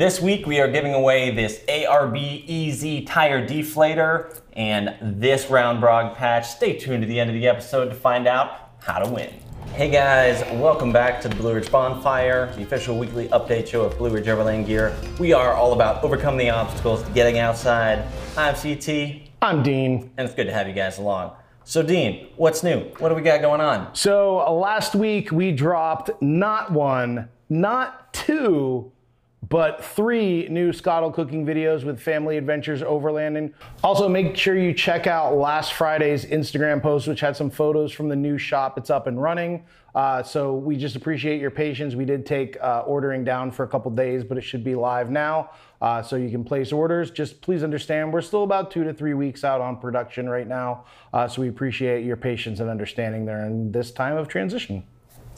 This week we are giving away this ARB EZ tire deflator and this round brog patch. Stay tuned to the end of the episode to find out how to win. Hey guys, welcome back to the Blue Ridge Bonfire, the official weekly update show of Blue Ridge Overland Gear. We are all about overcoming the obstacles to getting outside. I'm CT, I'm Dean. and it's good to have you guys along. So Dean, what's new? What do we got going on? So uh, last week we dropped not one, not two, but three new Skottle cooking videos with family adventures overlanding. Also, make sure you check out last Friday's Instagram post, which had some photos from the new shop. It's up and running. Uh, so we just appreciate your patience. We did take uh, ordering down for a couple days, but it should be live now. Uh, so you can place orders. Just please understand, we're still about two to three weeks out on production right now. Uh, so we appreciate your patience and understanding there in this time of transition.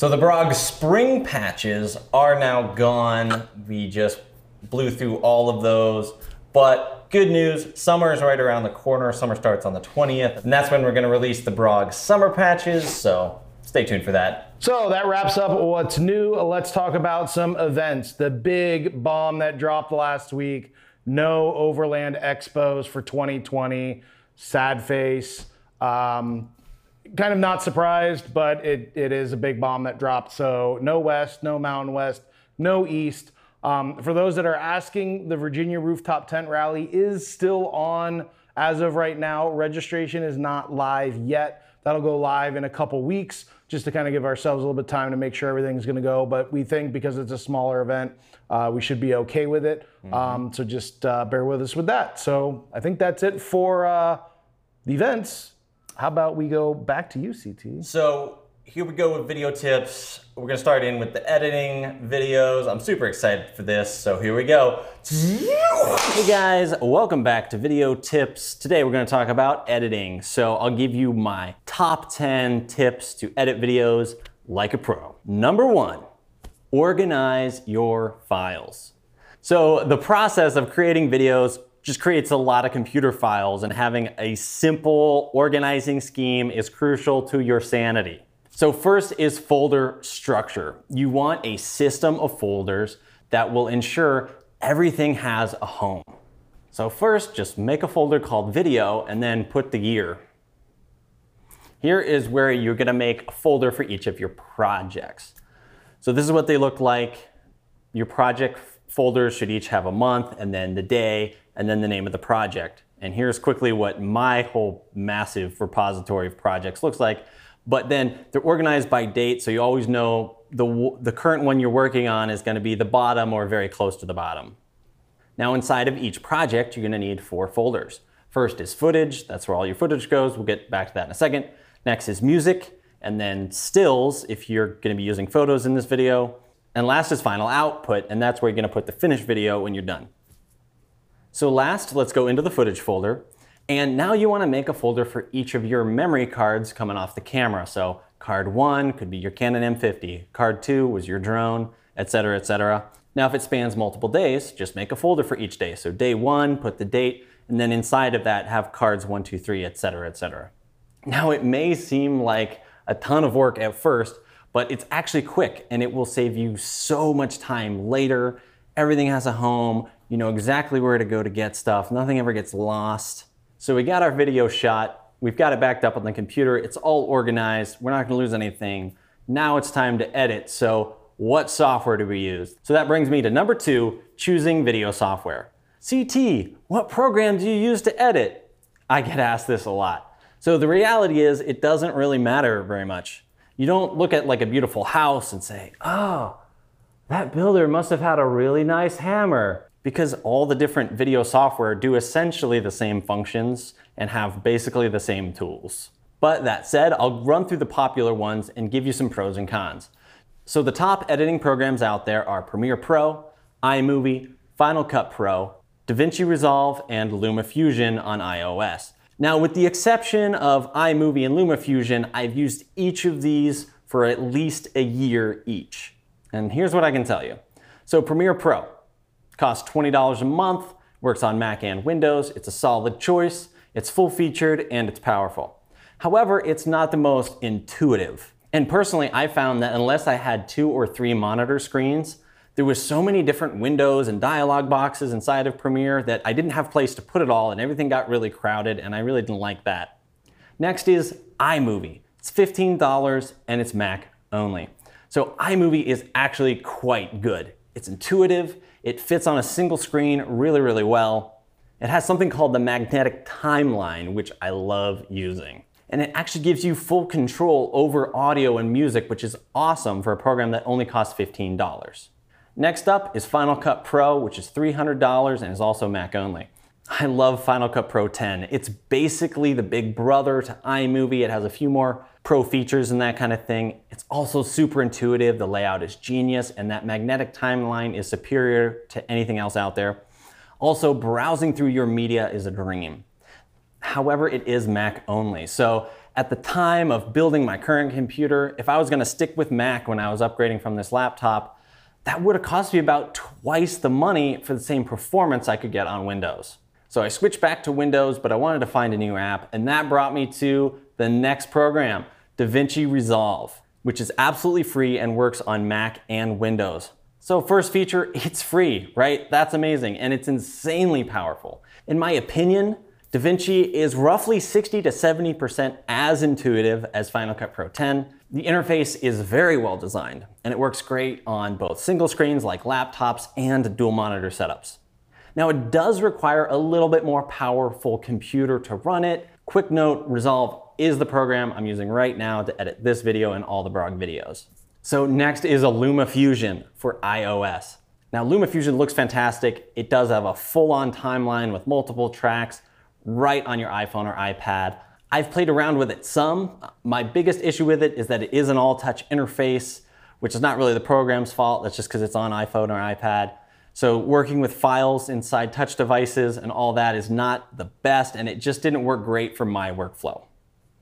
So the Brog spring patches are now gone. We just blew through all of those. But good news, summer is right around the corner. Summer starts on the 20th, and that's when we're to release the Brog summer patches. So stay tuned for that. So that wraps up what's new. Let's talk about some events. The big bomb that dropped last week no Overland Expos for 2020. Sad face. Um, kind of not surprised, but it, it is a big bomb that dropped. So no West, no Mountain West, no East. Um, for those that are asking, the Virginia Rooftop Tent Rally is still on as of right now. Registration is not live yet. That'll go live in a couple weeks just to kind of give ourselves a little bit of time to make sure everything's going to go. But we think because it's a smaller event, uh, we should be okay with it. Um, so just uh, bear with us with that. So I think that's it for uh, the events. How about we go back to you, CT? So here we go with video tips. We're going to start in with the editing videos. I'm super excited for this. So here we go. Hey guys, welcome back to Video Tips. Today we're going to talk about editing. So I'll give you my top 10 tips to edit videos like a pro. Number one, organize your files. So the process of creating videos just creates a lot of computer files and having a simple organizing scheme is crucial to your sanity. So first is folder structure. You want a system of folders that will ensure everything has a home. So first, just make a folder called video and then put the year. Here is where you're gonna make a folder for each of your projects. So this is what they look like. Your project folders should each have a month and then the day and then the name of the project. And here's quickly what my whole massive repository of projects looks like. But then they're organized by date, so you always know the, the current one you're working on is gonna be the bottom or very close to the bottom. Now inside of each project, you're gonna need four folders. First is footage, that's where all your footage goes. We'll get back to that in a second. Next is music, and then stills, if you're gonna be using photos in this video. And last is final output, and that's where you're gonna put the finished video when you're done. So last, let's go into the footage folder. And now you wanna make a folder for each of your memory cards coming off the camera. So card one could be your Canon M50, card two was your drone, etc., etc. Now if it spans multiple days, just make a folder for each day. So day one, put the date, and then inside of that have cards one, two, three, etc., etc. Now it may seem like a ton of work at first, but it's actually quick and it will save you so much time later. Everything has a home, you know exactly where to go to get stuff, nothing ever gets lost. So we got our video shot, we've got it backed up on the computer, it's all organized, we're not gonna lose anything. Now it's time to edit, so what software do we use? So that brings me to number two, choosing video software. CT, what program do you use to edit? I get asked this a lot. So the reality is it doesn't really matter very much. You don't look at like a beautiful house and say, oh, that builder must have had a really nice hammer because all the different video software do essentially the same functions and have basically the same tools. But that said, I'll run through the popular ones and give you some pros and cons. So the top editing programs out there are Premiere Pro, iMovie, Final Cut Pro, DaVinci Resolve, and LumaFusion on iOS. Now, with the exception of iMovie and LumaFusion, I've used each of these for at least a year each. And here's what I can tell you. So Premiere Pro costs $20 a month, works on Mac and Windows, it's a solid choice, it's full featured, and it's powerful. However, it's not the most intuitive. And personally, I found that unless I had two or three monitor screens, There was so many different windows and dialog boxes inside of Premiere that I didn't have place to put it all and everything got really crowded and I really didn't like that. Next is iMovie. It's $15 and it's Mac only. So iMovie is actually quite good. It's intuitive, it fits on a single screen really, really well. It has something called the magnetic timeline, which I love using. And it actually gives you full control over audio and music, which is awesome for a program that only costs $15. Next up is Final Cut Pro, which is $300 and is also Mac only. I love Final Cut Pro 10. It's basically the big brother to iMovie. It has a few more pro features and that kind of thing. It's also super intuitive. The layout is genius, and that magnetic timeline is superior to anything else out there. Also, browsing through your media is a dream. However, it is Mac only. So at the time of building my current computer, if I was gonna stick with Mac when I was upgrading from this laptop, that would have cost me about twice the money for the same performance I could get on Windows. So I switched back to Windows, but I wanted to find a new app, and that brought me to the next program, DaVinci Resolve, which is absolutely free and works on Mac and Windows. So first feature, it's free, right? That's amazing, and it's insanely powerful. In my opinion, DaVinci is roughly 60 to 70% as intuitive as Final Cut Pro 10. The interface is very well designed, and it works great on both single screens like laptops and dual monitor setups. Now it does require a little bit more powerful computer to run it. Quick note, Resolve is the program I'm using right now to edit this video and all the Brog videos. So next is a LumaFusion for iOS. Now LumaFusion looks fantastic. It does have a full-on timeline with multiple tracks, right on your iPhone or iPad. I've played around with it some. My biggest issue with it is that it is an all touch interface, which is not really the program's fault. That's just because it's on iPhone or iPad. So working with files inside touch devices and all that is not the best, and it just didn't work great for my workflow.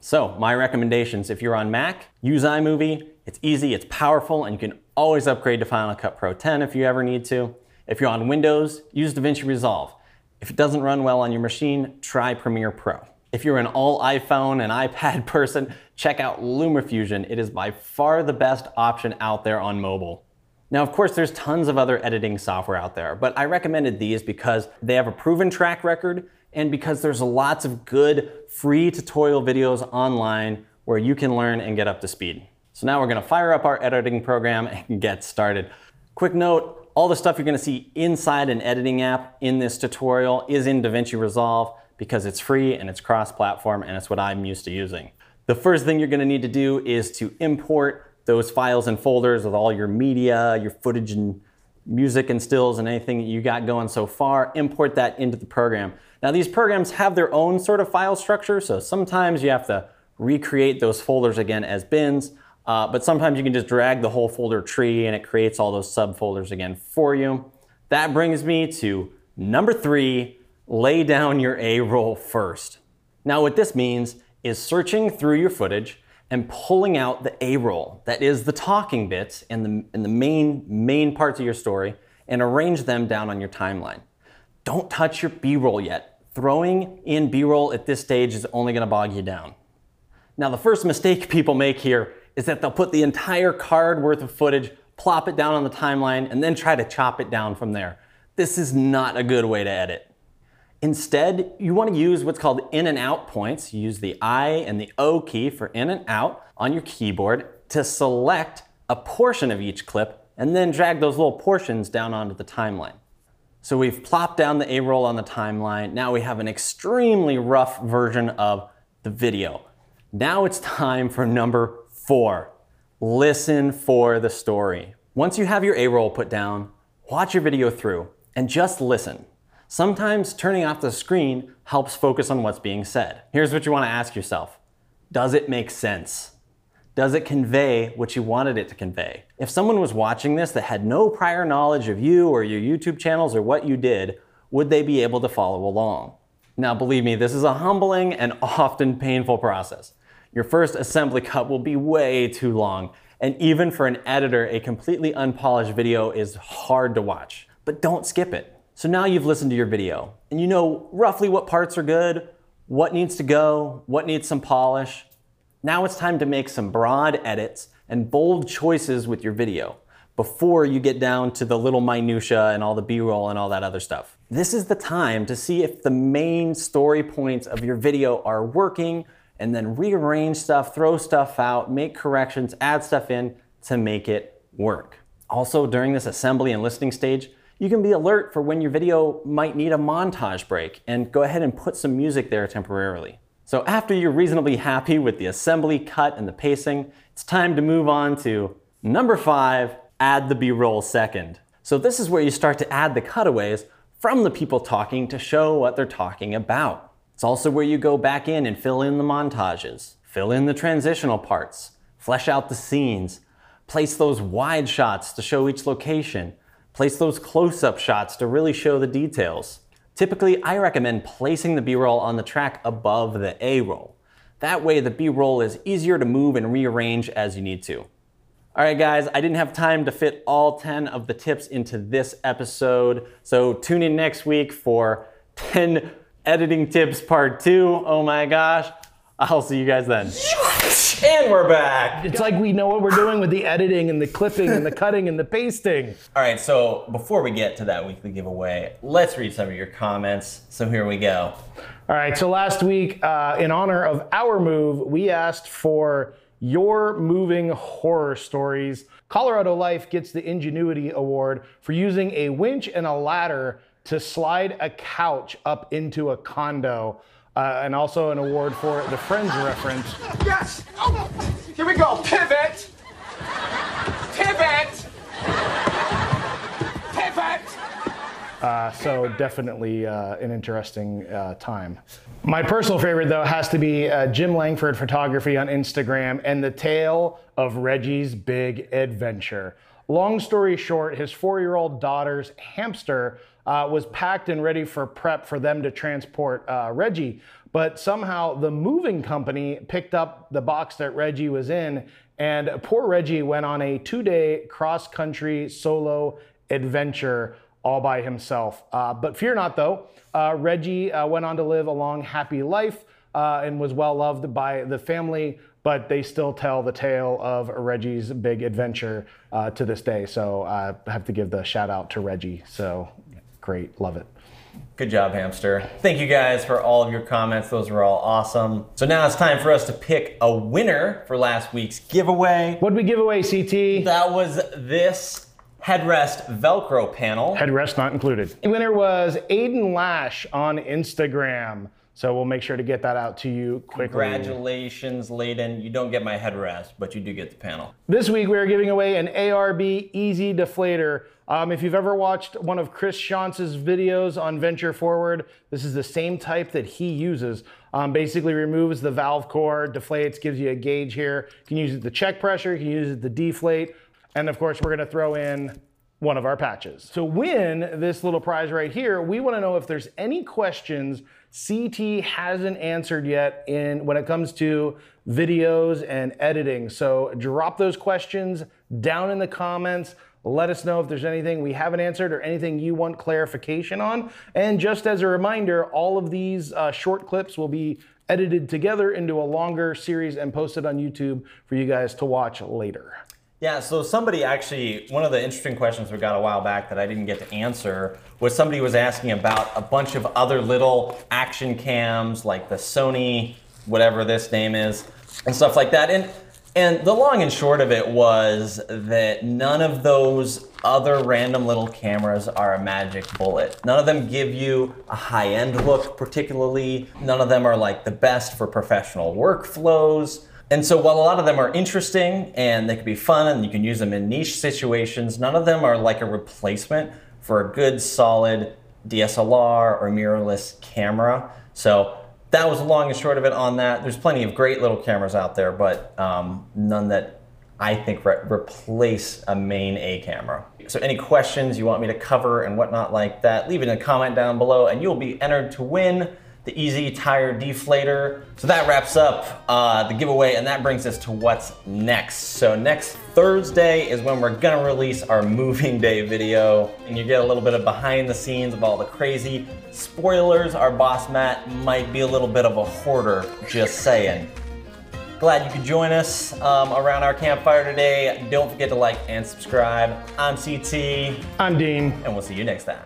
So my recommendations, if you're on Mac, use iMovie. It's easy, it's powerful, and you can always upgrade to Final Cut Pro 10 if you ever need to. If you're on Windows, use DaVinci Resolve. If it doesn't run well on your machine, try Premiere Pro. If you're an all iPhone and iPad person, check out LumaFusion. It is by far the best option out there on mobile. Now, of course, there's tons of other editing software out there, but I recommended these because they have a proven track record and because there's lots of good free tutorial videos online where you can learn and get up to speed. So now we're gonna fire up our editing program and get started. Quick note, all the stuff you're gonna see inside an editing app in this tutorial is in DaVinci Resolve because it's free and it's cross-platform and it's what I'm used to using. The first thing you're gonna need to do is to import those files and folders with all your media, your footage and music and stills and anything that you got going so far, import that into the program. Now these programs have their own sort of file structure, so sometimes you have to recreate those folders again as bins. Uh, but sometimes you can just drag the whole folder tree and it creates all those subfolders again for you. That brings me to number three, lay down your A roll first. Now what this means is searching through your footage and pulling out the A roll, that is the talking bits and the, and the main, main parts of your story, and arrange them down on your timeline. Don't touch your B roll yet. Throwing in B roll at this stage is only gonna bog you down. Now, the first mistake people make here is that they'll put the entire card worth of footage, plop it down on the timeline, and then try to chop it down from there. This is not a good way to edit. Instead, you want to use what's called in and out points. You use the I and the O key for in and out on your keyboard to select a portion of each clip and then drag those little portions down onto the timeline. So we've plopped down the A-roll on the timeline. Now we have an extremely rough version of the video. Now it's time for number Four, listen for the story. Once you have your A-roll put down, watch your video through and just listen. Sometimes turning off the screen helps focus on what's being said. Here's what you want to ask yourself. Does it make sense? Does it convey what you wanted it to convey? If someone was watching this that had no prior knowledge of you or your YouTube channels or what you did, would they be able to follow along? Now, believe me, this is a humbling and often painful process. Your first assembly cut will be way too long, and even for an editor, a completely unpolished video is hard to watch. But don't skip it. So now you've listened to your video, and you know roughly what parts are good, what needs to go, what needs some polish. Now it's time to make some broad edits and bold choices with your video. before you get down to the little minutia and all the B-roll and all that other stuff. This is the time to see if the main story points of your video are working and then rearrange stuff, throw stuff out, make corrections, add stuff in to make it work. Also, during this assembly and listening stage, you can be alert for when your video might need a montage break and go ahead and put some music there temporarily. So after you're reasonably happy with the assembly, cut, and the pacing, it's time to move on to number five, add the B-roll second. So this is where you start to add the cutaways from the people talking to show what they're talking about. It's also where you go back in and fill in the montages, fill in the transitional parts, flesh out the scenes, place those wide shots to show each location, Place those close-up shots to really show the details. Typically, I recommend placing the B-roll on the track above the A-roll. That way the B-roll is easier to move and rearrange as you need to. All right, guys, I didn't have time to fit all 10 of the tips into this episode, so tune in next week for 10 editing tips part two. Oh my gosh. I'll see you guys then. And we're back. It's like we know what we're doing with the editing and the clipping and the cutting and the pasting. All right, so before we get to that weekly giveaway, let's read some of your comments. So here we go. All right, so last week, uh, in honor of our move, we asked for your moving horror stories. Colorado Life gets the Ingenuity Award for using a winch and a ladder to slide a couch up into a condo uh, and also an award for the Friends reference. Yes! Oh, here we go. Pivot! Pivot! Pivot! Uh, so definitely uh, an interesting uh, time. My personal favorite though has to be uh, Jim Langford Photography on Instagram and the tale of Reggie's big adventure. Long story short, his four-year-old daughter's hamster uh, was packed and ready for prep for them to transport uh, Reggie. But somehow the moving company picked up the box that Reggie was in, and poor Reggie went on a two day cross country solo adventure all by himself. Uh, but fear not, though, uh, Reggie uh, went on to live a long, happy life uh, and was well loved by the family but they still tell the tale of Reggie's big adventure uh, to this day. So I have to give the shout out to Reggie. So great, love it. Good job, Hamster. Thank you guys for all of your comments. Those were all awesome. So now it's time for us to pick a winner for last week's giveaway. What did we give away, CT? That was this headrest Velcro panel. Headrest not included. The winner was Aiden Lash on Instagram. So we'll make sure to get that out to you quickly. Congratulations, Layden. You don't get my headrest, but you do get the panel. This week we are giving away an ARB Easy Deflator. Um, if you've ever watched one of Chris Shantz's videos on Venture Forward, this is the same type that he uses. Um, basically removes the valve core, deflates, gives you a gauge here. You can use it to check pressure, you can use it to deflate. And of course, we're gonna throw in one of our patches. To win this little prize right here, we wanna know if there's any questions CT hasn't answered yet in when it comes to videos and editing. So drop those questions down in the comments. Let us know if there's anything we haven't answered or anything you want clarification on. And just as a reminder, all of these uh, short clips will be edited together into a longer series and posted on YouTube for you guys to watch later. Yeah, so somebody actually, one of the interesting questions we got a while back that I didn't get to answer was somebody was asking about a bunch of other little action cams like the Sony, whatever this name is, and stuff like that. And and the long and short of it was that none of those other random little cameras are a magic bullet. None of them give you a high end look, particularly. None of them are like the best for professional workflows. And so while a lot of them are interesting and they can be fun and you can use them in niche situations, none of them are like a replacement for a good solid DSLR or mirrorless camera. So that was the long and short of it on that. There's plenty of great little cameras out there, but um, none that I think re replace a main A camera. So any questions you want me to cover and whatnot like that, leave it in a comment down below and you'll be entered to win the Easy Tire Deflator. So that wraps up uh, the giveaway and that brings us to what's next. So next Thursday is when we're gonna release our moving day video and you get a little bit of behind the scenes of all the crazy spoilers. Our boss Matt might be a little bit of a hoarder, just saying. Glad you could join us um, around our campfire today. Don't forget to like and subscribe. I'm CT, I'm Dean. and we'll see you next time.